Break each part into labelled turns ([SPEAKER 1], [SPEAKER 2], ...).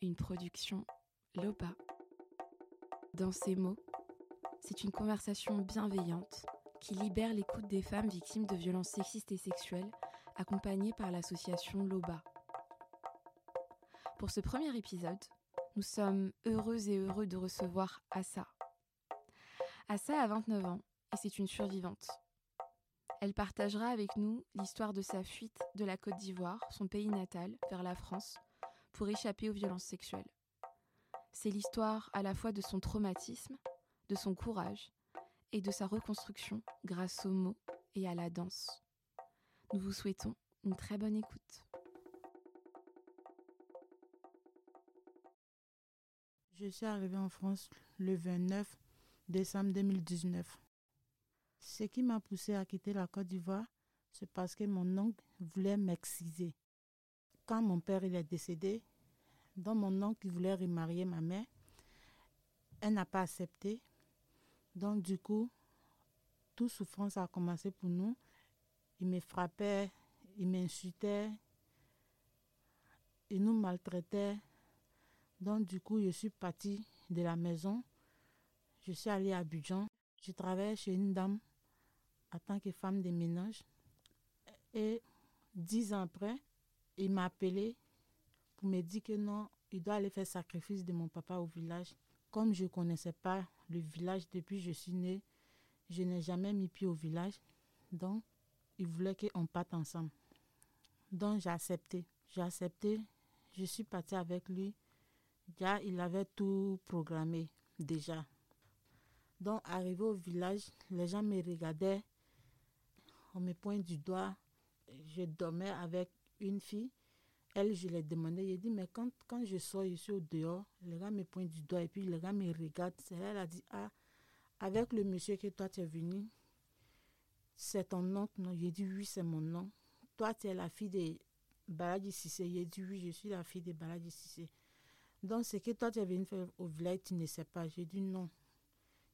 [SPEAKER 1] une production Lopa. Dans ces mots, c'est une conversation bienveillante qui libère l'écoute des femmes victimes de violences sexistes et sexuelles, accompagnées par l'association Loba. Pour ce premier épisode, nous sommes heureux et heureux de recevoir Assa. Assa a 29 ans et c'est une survivante. Elle partagera avec nous l'histoire de sa fuite de la Côte d'Ivoire, son pays natal, vers la France, pour échapper aux violences sexuelles. C'est l'histoire à la fois de son traumatisme, de son courage et de sa reconstruction grâce aux mots et à la danse. Nous vous souhaitons une très bonne écoute.
[SPEAKER 2] Je suis arrivée en France le 29 décembre 2019. Ce qui m'a poussé à quitter la Côte d'Ivoire, c'est parce que mon oncle voulait m'exciser. Quand mon père il est décédé, donc mon oncle voulait remarier ma mère, elle n'a pas accepté. Donc du coup, toute souffrance a commencé pour nous. Il me frappait, il m'insultait, il nous maltraitait. Donc du coup, je suis partie de la maison. Je suis allée à Abidjan. Je travaillais chez une dame en tant que femme de ménage. Et dix ans après, il m'a appelé pour me dire que non, il doit aller faire sacrifice de mon papa au village. Comme je ne connaissais pas le village depuis que je suis née, je n'ai jamais mis pied au village. Donc, il voulait qu'on parte ensemble. Donc, j'ai accepté. J'ai accepté. Je suis partie avec lui. Déjà, il avait tout programmé déjà. Donc, arrivé au village, les gens me regardaient. On me pointe du doigt. Je dormais avec une fille. Elle, je l'ai demandé. Il dit, mais quand, quand je sors, suis au dehors, les gars me pointent du doigt et puis les gars me regardent. Elle a dit, ah, avec le monsieur que toi tu es venu, c'est ton oncle, non? J'ai dit, oui, c'est mon nom. Toi, tu es la fille de Baladji Sissé. J'ai dit, oui, je suis la fille de Baladji Sissé. Donc, ce que toi, tu es venu faire au village, tu ne sais pas. J'ai dit, non.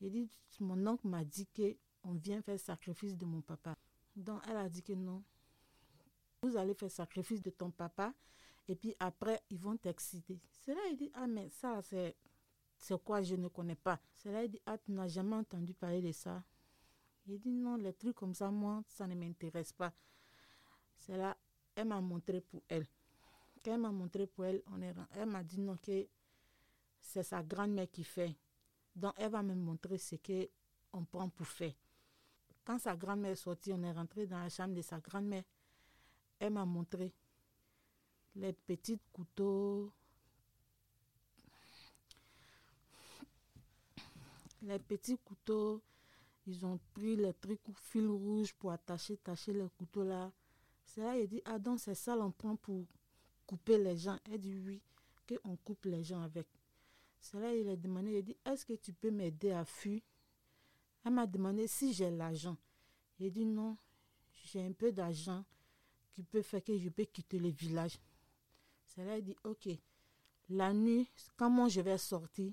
[SPEAKER 2] J'ai dit, mon oncle m'a dit qu'on vient faire sacrifice de mon papa. Donc, elle a dit que non. Vous allez faire sacrifice de ton papa et puis après, ils vont t'exciter. C'est là, il dit, ah, mais ça, c'est, c'est quoi, je ne connais pas. C'est là, il dit, ah, tu n'as jamais entendu parler de ça. Il dit, non, les trucs comme ça, moi, ça ne m'intéresse pas. C'est là, elle m'a montré pour elle. Quand elle m'a montré pour elle, on est, elle m'a dit non, que c'est sa grand-mère qui fait. Donc, elle va me montrer ce qu'on prend pour faire. Quand sa grand-mère est sortie, on est rentré dans la chambre de sa grand-mère. Elle m'a montré les petits couteaux, les petits couteaux, ils ont pris les trucs fil rouge pour attacher, attacher les couteaux là. C'est là, il dit, ah donc c'est ça l'on prend pour couper les gens. Elle dit oui, qu'on coupe les gens avec. C'est là, il a demandé, il dit, est-ce que tu peux m'aider à fuir? Elle m'a demandé si j'ai l'argent. Il dit non, j'ai un peu d'argent qui peut faire que je peux quitter le village. Il dit, ok, la nuit, quand moi je vais sortir,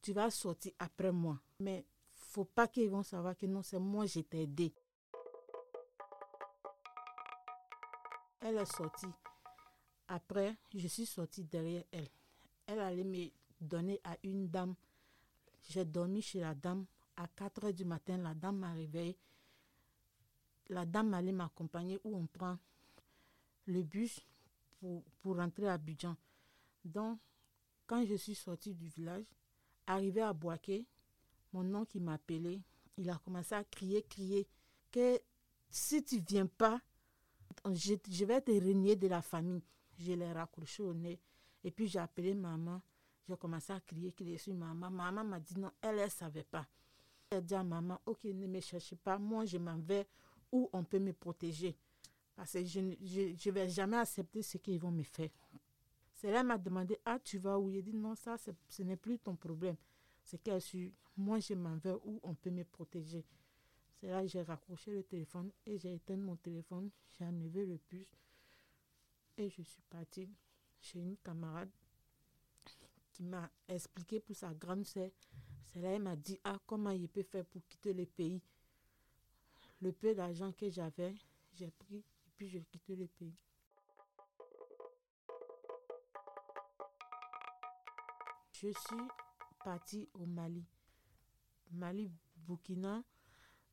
[SPEAKER 2] tu vas sortir après moi. Mais faut pas qu'ils vont savoir que non, c'est moi je t'ai aidé. Elle est sortie. Après, je suis sortie derrière elle. Elle allait me donner à une dame. J'ai dormi chez la dame. À 4 heures du matin, la dame m'a réveillée. La dame allait m'accompagner où on prend le bus pour, rentrer à Abidjan. Donc, quand je suis sortie du village, arrivé à Boaké, mon oncle qui m'a appelé, il a commencé à crier, crier, que si tu viens pas, je, vais te régner de la famille. Je l'ai raccroché au nez. Et puis j'ai appelé maman. J'ai commencé à crier, crier sur maman. Maman m'a dit non, elle ne savait pas. Elle a dit à maman, ok, ne me cherchez pas. Moi, je m'en vais on peut me protéger. Parce que je ne vais jamais accepter ce qu'ils vont me faire. C'est là m'a demandé, ah, tu vas où? Il dit, non, ça, ce n'est plus ton problème. C'est qu'elle su, moi, je m'en vais où on peut me protéger. C'est là j'ai raccroché le téléphone et j'ai éteint mon téléphone, j'ai enlevé le puce et je suis partie chez une camarade qui m'a expliqué pour sa grande sœur. C'est là qu'elle m'a dit, ah, comment il peut faire pour quitter le pays? Le peu d'argent que j'avais, j'ai pris et puis j'ai quitté le pays. Je suis partie au Mali. Mali, Burkina.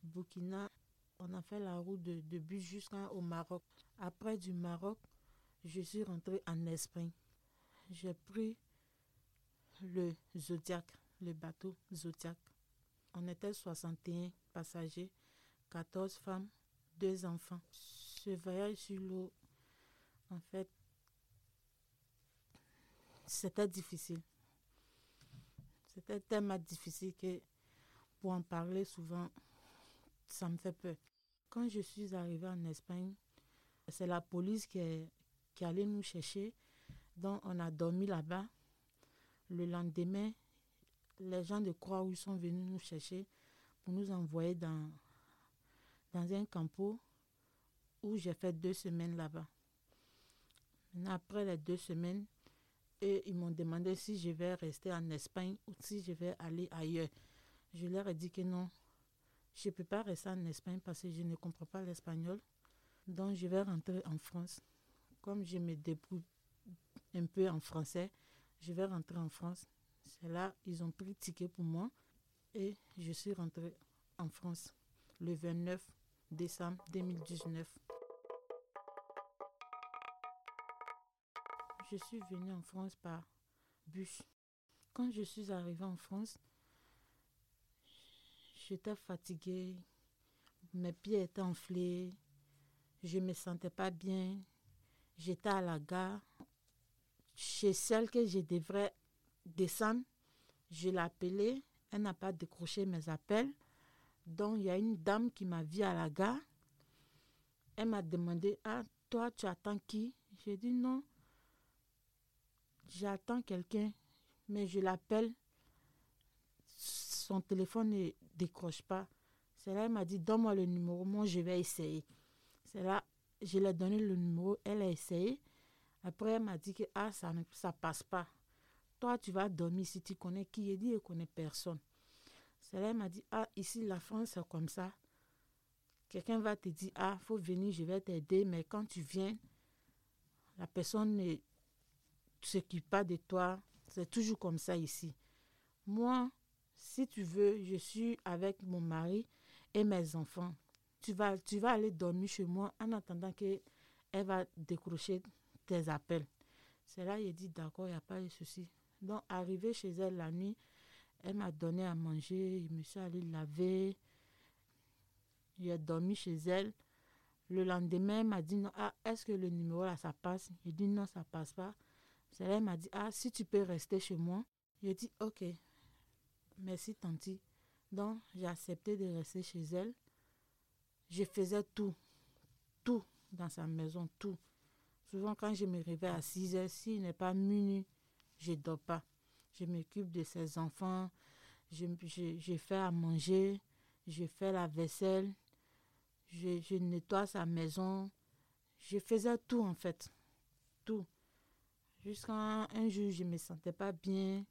[SPEAKER 2] Burkina, on a fait la route de, de bus jusqu'au Maroc. Après du Maroc, je suis rentrée en Espagne. J'ai pris le Zodiac, le bateau Zodiac. On était 61 passagers, 14 femmes, 2 enfants. Ce voyage sur l'eau, en fait, c'était difficile. C'était tellement difficile que pour en parler souvent, ça me fait peur. Quand je suis arrivée en Espagne, c'est la police qui est, qui allait nous chercher. Donc on a dormi là-bas. Le lendemain, les gens de Croix-Rouge sont venus nous chercher pour nous envoyer dans, dans un campo où j'ai fait deux semaines là-bas. Après les deux semaines, ils m'ont demandé si je vais rester en Espagne ou si je vais aller ailleurs. Je leur ai dit que non, je ne peux pas rester en Espagne parce que je ne comprends pas l'espagnol. Donc je vais rentrer en France. Comme je me débrouille un peu en français, je vais rentrer en France. C'est là, ils ont pris ticket pour moi et je suis rentrée en France le 29 décembre 2019. Je suis venue en France par bus. Quand je suis arrivée en France, j'étais fatiguée, mes pieds étaient enflés, je ne me sentais pas bien, j'étais à la gare. Chez celle que je devrais descendre, je l'ai appelée, elle n'a pas décroché mes appels. Donc il y a une dame qui m'a vue à la gare. Elle m'a demandé, ah, toi tu attends qui? J'ai dit non, j'attends quelqu'un, mais je l'appelle, son téléphone ne décroche pas. C'est là, elle m'a dit, donne-moi le numéro, moi je vais essayer. C'est là, je lui ai donné le numéro, elle a essayé. Après, elle m'a dit que ah, ça ne ça passe pas. Toi, tu vas dormir si tu connais qui. est dit, je ne connais personne. Elle m'a dit, ah, ici, la France, c'est comme ça. Quelqu'un va te dire, ah, faut venir, je vais t'aider, mais quand tu viens, la personne ne s'occupe pas de toi. C'est toujours comme ça ici. Moi, si tu veux, je suis avec mon mari et mes enfants. Tu vas, tu vas aller dormir chez moi en attendant qu'elle va décrocher tes appels. C'est là il dit d'accord, il n'y a pas de souci. Donc, arrivé chez elle la nuit, elle m'a donné à manger, je me suis allé laver. J'ai dormi chez elle. Le lendemain, elle m'a dit non, ah, est-ce que le numéro là, ça passe? J'ai dit non, ça passe pas. C'est là, elle m'a dit, ah, si tu peux rester chez moi. J'ai dit, ok, merci tanti. Donc, j'ai accepté de rester chez elle. Je faisais tout, tout dans sa maison, tout. Souvent, quand je me réveille à 6 heures, s'il n'est pas minuit, je ne dors pas. Je m'occupe de ses enfants, je, je, fais à manger, je fais la vaisselle, je, je nettoie sa maison. Je faisais tout en fait, tout. Jusqu'à un jour, je ne me sentais pas bien,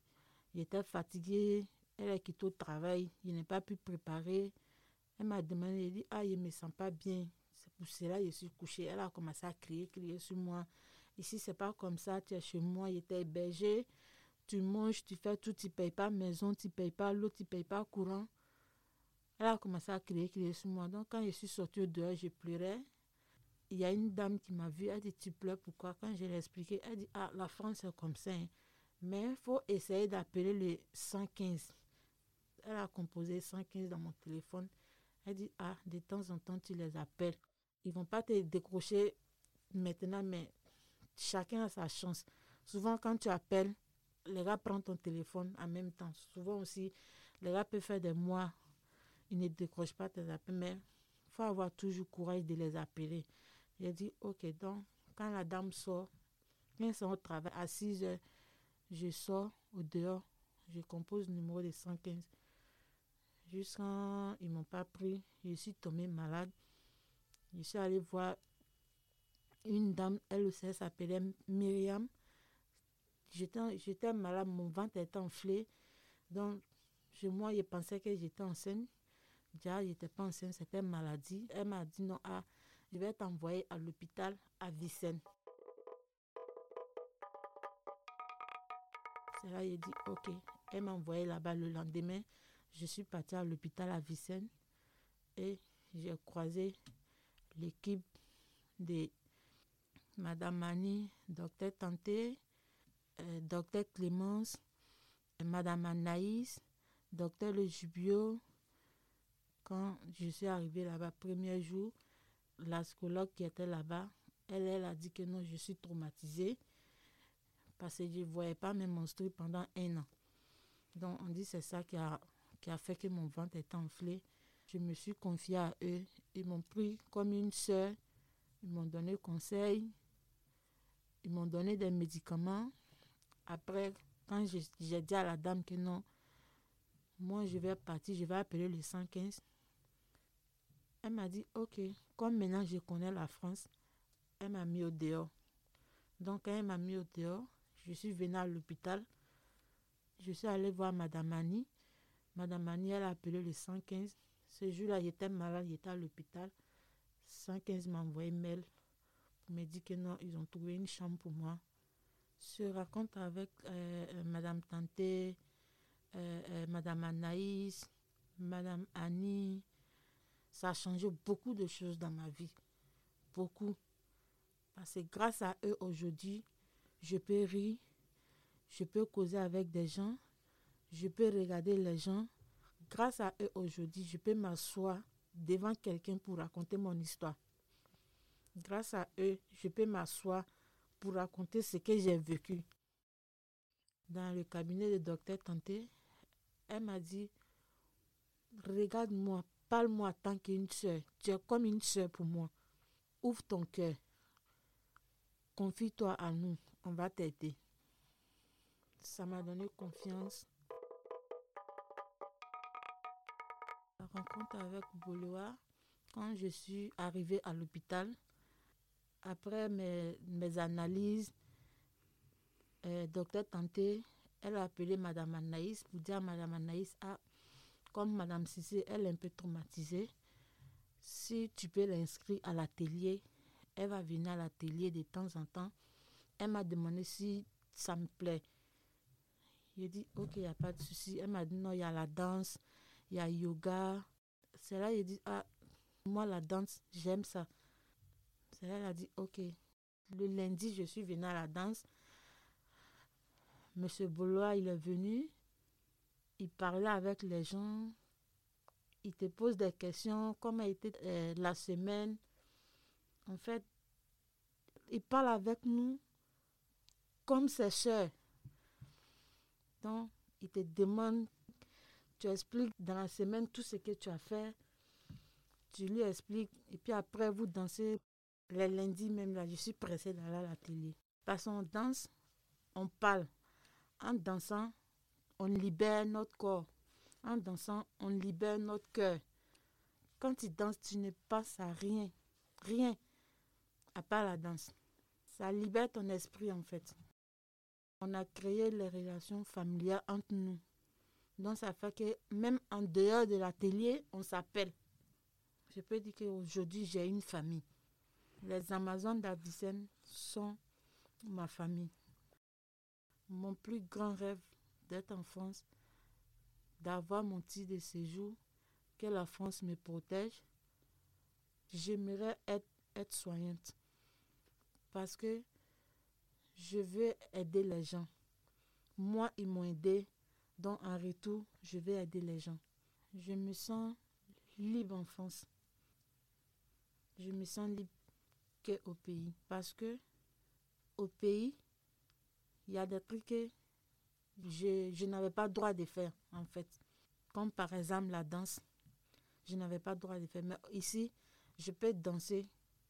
[SPEAKER 2] j'étais fatiguée, elle a quitté au travail, je n'ai pas pu préparer. Elle m'a demandé, elle dit, ah, je ne me sens pas bien. C'est pour cela que je suis couchée. Elle a commencé à crier, crier sur moi. Ici, c'est pas comme ça, tu es chez moi, j'étais hébergée. Tu manges, tu fais tout, tu ne payes pas maison, tu ne payes pas l'eau, tu ne payes pas courant. Elle a commencé à crier, crier sur moi. Donc, quand je suis sortie dehors, je pleurais. Il y a une dame qui m'a vue, elle dit, tu pleures pourquoi? Quand je l'ai expliqué, elle dit, ah, la France, c'est comme ça. Hein. Mais il faut essayer d'appeler le 115 elle a composé 115 dans mon téléphone. Elle dit, ah, de temps en temps, tu les appelles. Ils vont pas te décrocher maintenant, mais chacun a sa chance. Souvent, quand tu appelles, les gars prennent ton téléphone en même temps. Souvent aussi, les gars peuvent faire des mois, ils ne décrochent pas tes appels, mais il faut avoir toujours courage de les appeler. J'ai dit, ok, donc, quand la dame sort, quand sont au travail, à 6 heures, je sors au dehors, je compose le numéro de 115. Jusqu'à ils m'ont pas pris, je suis tombée malade. Je suis allée voir une dame, elle aussi s'appelait Myriam. J'étais malade, mon ventre était enflé. Donc, moi, je pensais que j'étais enceinte. Déjà, je n'étais pas enceinte, c'était une maladie. Elle m'a dit non, ah, je vais t'envoyer à l'hôpital à Vicenne. C'est là dit ok. Elle m'a envoyé là-bas le lendemain. Je suis partie à l'hôpital à Vicenne et j'ai croisé l'équipe de Madame Mani, docteur Tanté, docteur Clémence, Madame Anaïs, docteur Le Jubio. Quand je suis arrivée là-bas, premier jour, la scologue qui était là-bas, elle, elle a dit que non, je suis traumatisée parce que je ne voyais pas mes menstrues pendant un an. Donc, on dit c'est ça qui a, qui a fait que mon ventre est enflé. Je me suis confiée à eux. Ils m'ont pris comme une sœur. Ils m'ont donné conseil. Ils m'ont donné des médicaments. Après, quand j'ai dit à la dame que non, moi je vais partir, je vais appeler le 115. Elle m'a dit, ok, comme maintenant je connais la France, elle m'a mis au dehors. Donc elle m'a mis au dehors, je suis venue à l'hôpital. Je suis allée voir Madame Annie. Madame Annie, elle a appelé le 115. Ce jour-là, j'étais malade, j'étais à l'hôpital. 115 m'a envoyé mail pour me dire que non, ils ont trouvé une chambre pour moi. Je raconte avec euh, euh, Madame Tanté, euh, Madame Anaïs, Madame Annie. Ça a changé beaucoup de choses dans ma vie. Beaucoup. Parce que grâce à eux aujourd'hui, je peux rire, je peux causer avec des gens, je peux regarder les gens. Grâce à eux aujourd'hui, je peux m'asseoir devant quelqu'un pour raconter mon histoire. Grâce à eux, je peux m'asseoir pour raconter ce que j'ai vécu. Dans le cabinet de docteur Tanté, elle m'a dit, regarde-moi, parle-moi tant qu'une soeur. Tu es comme une soeur pour moi. Ouvre ton cœur. Confie-toi à nous. On va t'aider. Ça m'a donné confiance. La rencontre avec Boulois, quand je suis arrivée à l'hôpital, après mes, analyses, euh, docteur Tanté, elle a appelé Madame Anaïs pour dire à Madame Anaïs, ah, comme Madame Cissé, elle est un peu traumatisée, si tu peux l'inscrire à l'atelier, elle va venir à l'atelier de temps en temps. Elle m'a demandé si ça me plaît. J'ai dit, ok, il n'y a pas de souci. Elle m'a dit, non, il y a la danse, il y a yoga. C'est là, j'ai dit, ah, moi, la danse, j'aime ça. C'est là, elle a dit, ok. Le lundi, je suis venue à la danse. Monsieur Boulois, il est venu. Il parlait avec les gens. Il te pose des questions. Comment était euh, la semaine En fait, il parle avec nous comme ses soeurs. Donc, il te demande, tu expliques dans la semaine tout ce que tu as fait. Tu lui expliques. Et puis après, vous dansez. Les lundis même, là, je suis pressée d'aller à l'atelier. Parce qu'on danse, on parle. En dansant, on libère notre corps. En dansant, on libère notre cœur. Quand tu danses, tu ne passes à rien. Rien. À part la danse. Ça libère ton esprit en fait. On a créé les relations familiales entre nous. Donc ça fait que même en dehors de l'atelier, on s'appelle. Je peux dire qu'aujourd'hui, j'ai une famille. Les Amazones d'Avicenne sont ma famille. Mon plus grand rêve d'être en France, d'avoir mon titre de séjour, que la France me protège. J'aimerais être, être soignante parce que je veux aider les gens. Moi, ils m'ont aidé, donc en retour, je vais aider les gens. Je me sens libre en France. Je me sens libre qu'au pays parce que au pays, il y a des trucs que je, je n'avais pas droit de faire en fait. Comme par exemple la danse, je n'avais pas droit de faire. Mais ici, je peux danser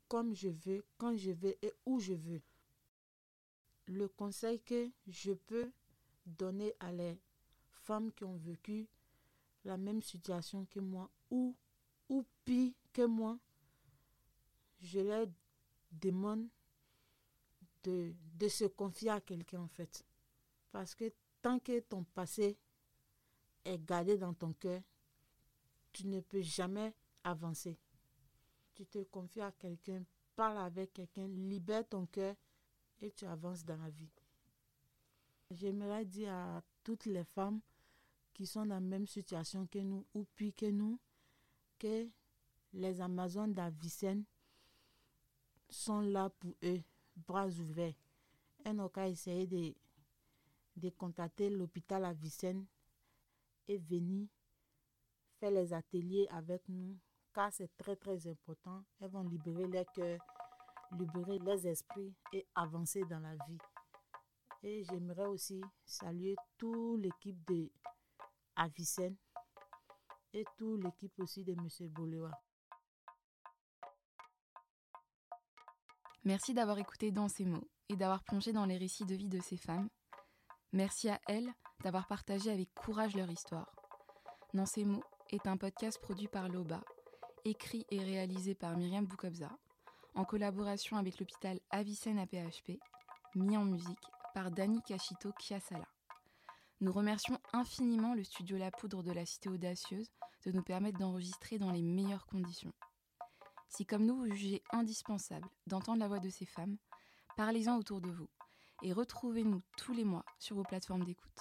[SPEAKER 2] comme je veux, quand je veux et où je veux. Le conseil que je peux donner à les femmes qui ont vécu la même situation que moi ou, ou pire que moi, je leur demande de, de se confier à quelqu'un en fait. Parce que tant que ton passé est gardé dans ton cœur, tu ne peux jamais avancer. Tu te confies à quelqu'un, parle avec quelqu'un, libère ton cœur et tu avances dans la vie. J'aimerais dire à toutes les femmes qui sont dans la même situation que nous ou pire que nous que les Amazones d'Avicenne sont là pour eux, bras ouverts. N'ont qu'à essayer de, de contacter l'hôpital Avicenne et venir faire les ateliers avec nous, car c'est très très important. Elles vont libérer leur cœur, libérer leurs esprits et avancer dans la vie. Et j'aimerais aussi saluer toute l'équipe de Avicenne et toute l'équipe aussi de M. Boléwa.
[SPEAKER 1] Merci d'avoir écouté dans ces mots et d'avoir plongé dans les récits de vie de ces femmes. Merci à elles d'avoir partagé avec courage leur histoire. Dans ces mots est un podcast produit par Loba, écrit et réalisé par Myriam Boukobza, en collaboration avec l'hôpital Avicenne APHP, mis en musique par Dani Kashito Kiasala. Nous remercions infiniment le studio La Poudre de la Cité Audacieuse de nous permettre d'enregistrer dans les meilleures conditions. Si comme nous vous jugez indispensable d'entendre la voix de ces femmes, parlez-en autour de vous et retrouvez-nous tous les mois sur vos plateformes d'écoute.